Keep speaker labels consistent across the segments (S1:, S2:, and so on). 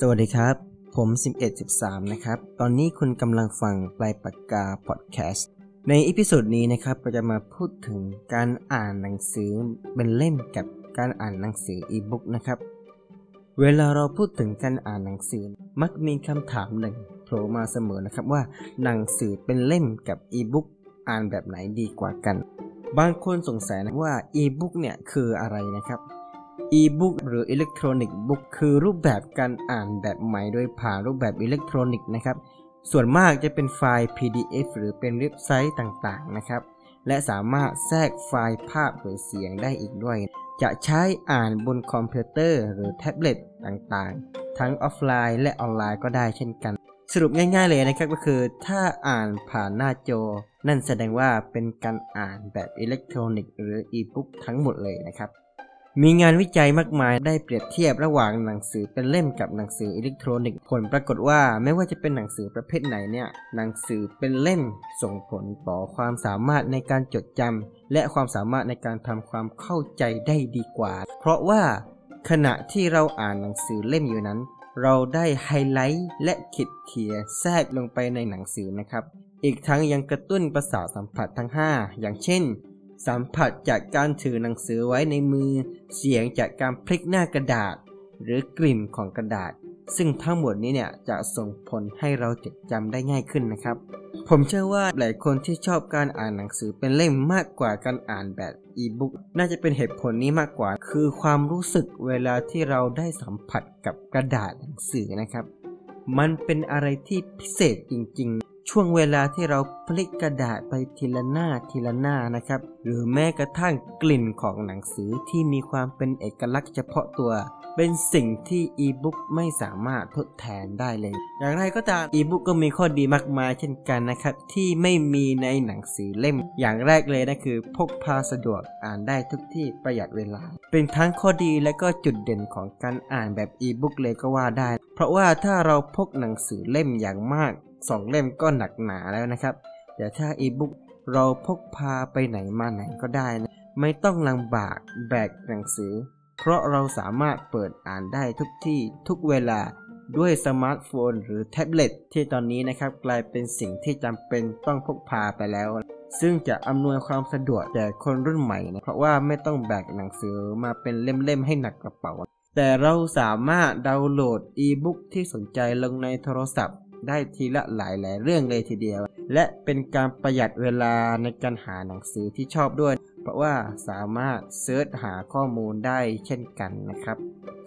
S1: สวัสดีครับ ผม 1113 นะครับ ตอนนี้คุณกำลังฟังปลายปากกาพอดแคสต์ ใน episode นี้นะครับเราจะมาพูดถึงการอ่านหนังสือเป็นเล่มกับการอ่านหนังสืออีบุ๊กนะครับ เวลาเราพูดถึงการอ่านหนังสือ มักมีคำถามหนึ่งโผล่มาเสมอนะครับว่าหนังสือเป็นเล่มกับอีบุ๊กอ่านแบบไหนดีกว่ากัน บางคนสงสัยนะว่าอีบุ๊กเนี่ยคืออะไรนะครับ อีบุ๊กหรือ electronic book คือรูปแบบการอ่านแบบใหม่โดยผ่านรูปแบบอิเล็กทรอนิกส์นะครับ ส่วนมากจะเป็นไฟล์ PDF หรือเป็นเว็บไซต์ต่างๆนะครับ และสามารถแทรกไฟล์ภาพหรือเสียงได้อีกด้วย จะใช้อ่านบนคอมพิวเตอร์หรือแท็บเล็ตต่างๆ ทั้งออฟไลน์และออนไลน์ก็ได้เช่นกัน สรุปง่ายๆเลยนะครับก็คือถ้าอ่านผ่านหน้าจอ นั่นแสดงว่าเป็นการอ่านแบบอิเล็กทรอนิกส์หรืออีบุ๊กทั้งหมดเลยนะครับ มีงานวิจัยมากมายได้เปรียบเทียบระหว่างหนังสือเป็นเล่มกับหนังสืออิเล็กทรอนิกส์ผลปรากฏว่าไม่ว่าจะเป็นหนังสือประเภทไหนเนี่ยหนังสือเป็นเล่มส่งผลต่อความสามารถในการจดจำและความสามารถในการทำความเข้าใจได้ดีกว่า เพราะว่าขณะที่เราอ่านหนังสือเล่มอยู่นั้น เราได้ไฮไลท์และขีดเขียแทรกลงไปในหนังสือนะครับ อีกทั้งยังกระตุ้นประสาทสัมผัสทั้ง 5 อย่างเช่น สัมผัสจากการถือหนังสือไว้ในมือ เสียงจากการพลิกหน้ากระดาษ หรือกลิ่นของกระดาษ ซึ่งทั้งหมดนี้เนี่ยจะส่งผลให้เราจดจำได้ง่ายขึ้นนะครับ ผมเชื่อว่าหลายคนที่ชอบการอ่านหนังสือเป็นเล่มมากกว่าการอ่านแบบอีบุ๊กน่าจะเป็นเหตุผลนี้มากกว่า คือความรู้สึกเวลาที่เราได้สัมผัสกับกระดาษหนังสือนะครับ มันเป็นอะไรที่พิเศษจริงๆ ช่วงเวลาที่เราพลิกกระดาษไปทีละหน้าทีละหน้านะครับ หรือแม้กระทั่งกลิ่นของหนังสือที่มีความเป็นเอกลักษณ์เฉพาะตัว เป็นสิ่งที่อีบุ๊กไม่สามารถทดแทนได้เลย อย่างไรก็ตามอีบุ๊กก็มีข้อดีมากมายเช่นกันนะครับ ที่ไม่มีในหนังสือเล่ม อย่างแรกเลยนะคือ พกพาสะดวกอ่านได้ทุกที่ประหยัดเวลา เป็นทั้งข้อดีและก็จุดเด่นของการอ่านแบบอีบุ๊กเลยก็ว่าได้ เพราะว่าถ้าเราพกหนังสือเล่มอย่างมากสองเล่มก็หนักหนาแล้วนะครับแต่ถ้าอีบุ๊ก เราพกพาไปไหนมาไหนก็ได้นะไม่ต้องลำบากแบกหนังสือ เพราะเราสามารถเปิดอ่านได้ทุกที่ทุกเวลาด้วยสมาร์ทโฟนหรือแท็บเล็ตที่ตอนนี้นะครับกลายเป็นสิ่งที่จำเป็นต้องพกพาไปแล้ว ซึ่งจะอำนวยความสะดวกแก่คนรุ่นใหม่นะเพราะว่าไม่ต้องแบกหนังสือมาเป็นเล่มๆให้หนักกระเป๋า แต่เราสามารถดาวน์โหลดอีบุ๊กที่สนใจลงในโทรศัพท์ ได้ทีละหลายหลายเรื่องเลยทีเดียว และเป็นการประหยัดเวลาในการหาหนังสือที่ชอบด้วย เพราะว่าสามารถ search หาข้อมูลได้เช่นกันนะครับ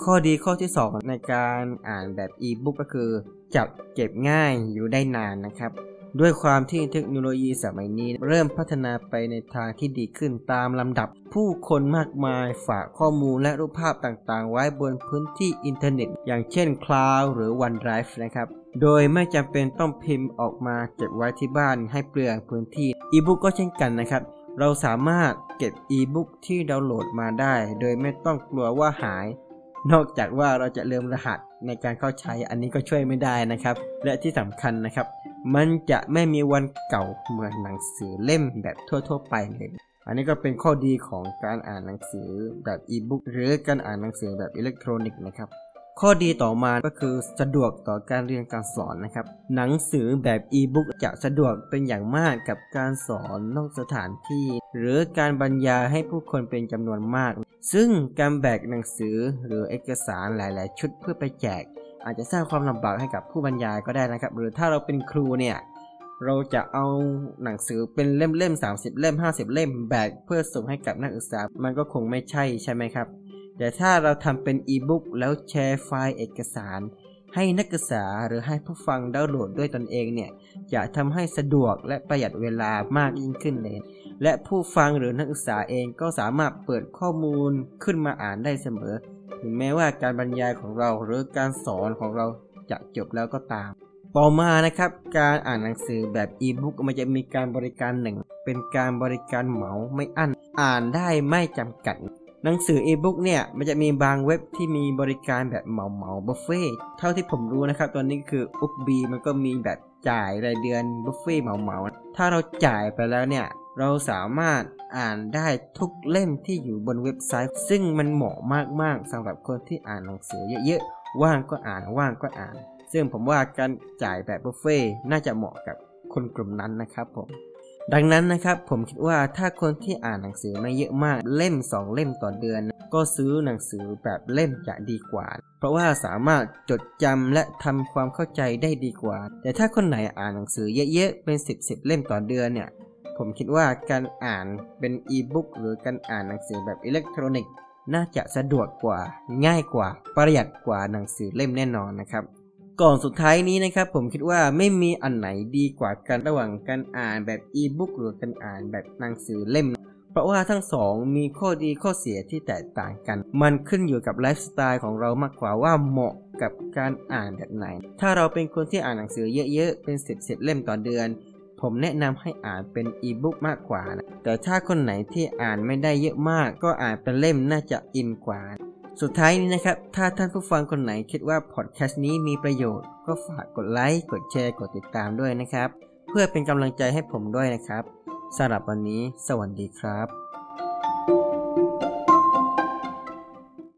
S1: ข้อดีข้อที่ 2 ในการอ่านแบบอีบุ๊กก็คือจัดเก็บง่ายอยู่ได้นานนะครับ ด้วยความที่เทคโนโลยีสมัยนี้ เริ่มพัฒนาไปในทางที่ดีขึ้นตามลำดับ ผู้คนมากมายฝากข้อมูลและรูปภาพต่างๆ ไว้บนพื้นที่อินเทอร์เน็ต อย่างเช่น Cloud หรือ OneDrive นะครับ โดยไม่จำเป็นต้องพิมพ์ออกมาเก็บไว้ที่บ้านให้เปลืองพื้นที่อีบุ๊กก็เช่นกันนะครับเราสามารถเก็บอีบุ๊กที่ดาวน์โหลดมาได้ โดยไม่ต้องกลัวว่าหาย นอกจากว่าเราจะลืมรหัสในการเข้าใช้อันนี้ก็ช่วยไม่ได้นะครับ และที่สำคัญนะครับ มันจะไม่มีวันเก่าเหมือนหนังสือเล่มแบบทั่ว ๆ ไปเลย อันนี้ก็เป็นข้อดีของการอ่านหนังสือแบบอีบุ๊กหรือการอ่านหนังสือแบบอิเล็กทรอนิกส์นะครับข้อดีต่อมาก็คือสะดวกต่อการเรียนการสอนนะครับ หนังสือแบบอีบุ๊กจะสะดวกเป็นอย่างมากกับการสอนนอกสถานที่ หรือการบรรยายให้ผู้คนเป็นจำนวนมาก ซึ่งการแบกหนังสือหรือเอกสารหลาย ๆ ชุดเพื่อไปแจก อาจจะสร้างความลำบากให้กับผู้บรรยายก็ได้นะครับ หรือถ้าเราเป็นครูเนี่ย เราจะเอาหนังสือเป็นเล่มเล่ม30 เล่ม 50 เล่มแบกเพื่อส่งให้กับนักศึกษา มันก็คงไม่ใช่ใช่ไหมครับ แต่ถ้าเราทำเป็นอีบุ๊กแล้วแชร์ไฟล์เอกสาร ให้นักศึกษาหรือให้ผู้ฟังดาวน์โหลดด้วยตนเองเนี่ย จะทำให้สะดวกและประหยัดเวลามากยิ่งขึ้นเลย และผู้ฟังหรือนักศึกษาเองก็สามารถเปิดข้อมูลขึ้นมาอ่านได้เสมอ ถึงแม้ว่าการบรรยายของเราหรือการสอนของเราจะจบแล้วก็ตาม ต่อมานะครับ การอ่านหนังสือแบบอีบุ๊กมันจะมีการบริการหนึ่ง เป็นการบริการเหมาไม่อั้น อ่านได้ไม่จำกัด หนังสืออีบุ๊กเนี่ย มันจะมีบางเว็บที่มีบริการแบบเหมาเหมาบุฟเฟ่เท่าที่ผมรู้นะครับ ตอนนี้คืออุบบีมันก็มีแบบจ่ายรายเดือนบุฟเฟ่เหมาเหมาถ้าเราจ่ายไปแล้วเนี่ย เราสามารถอ่านได้ทุกเล่มที่อยู่บนเว็บไซต์ ซึ่งมันเหมาะมากๆสำหรับคนที่อ่านหนังสือเยอะๆ ว่างก็อ่านว่างก็อ่าน ซึ่งผมว่าการจ่ายแบบบุฟเฟ่น่าจะเหมาะกับคนกลุ่มนั้นนะครับผม ดังนั้นนะครับผมคิดว่าถ้าคนที่อ่านหนังสือไม่เยอะมากเล่ม 2 เล่มต่อเดือน ก็ซื้อหนังสือแบบเล่มจะดีกว่า เพราะว่าสามารถจดจำและทำความเข้าใจได้ดีกว่า แต่ถ้าคนไหนอ่านหนังสือเยอะๆเป็น 10 10 เล่มต่อเดือนเนี่ยผมคิดว่าการอ่านเป็นอีบุ๊กหรือการอ่านหนังสือแบบอิเล็กทรอนิกส์น่าจะสะดวกกว่าง่ายกว่าประหยัดกว่าหนังสือเล่มแน่นอนนะครับ ก่อนสุดท้ายนี้นะครับผมคิดว่าไม่มีอันไหนดีกว่ากันระหว่างการอ่านแบบอีบุ๊กหรือการอ่านแบบหนังสือเล่ม เพราะว่าทั้งสองมีข้อดีข้อเสียที่แตกต่างกัน มันขึ้นอยู่กับไลฟ์สไตล์ของเรามากกว่าว่าเหมาะกับการอ่านแบบไหน ถ้าเราเป็นคนที่อ่านหนังสือเยอะๆ เป็นสิบสิบเล่มต่อเดือน ผมแนะนำให้อ่านเป็นอีบุ๊กมากกว่านะแต่ถ้าคนไหนที่อ่านไม่ได้เยอะมาก ก็อ่านเป็นเล่มน่าจะอินกว่า สุดท้ายนี้นะครับ ถ้าท่านผู้ฟังคนไหนคิดว่าพอดแคสต์นี้มีประโยชน์ ก็ฝากกดไลค์ กดแชร์ กดติดตามด้วยนะครับ เพื่อเป็นกำลังใจให้ผมด้วยนะครับสำหรับวันนี้ สวัสดีครับ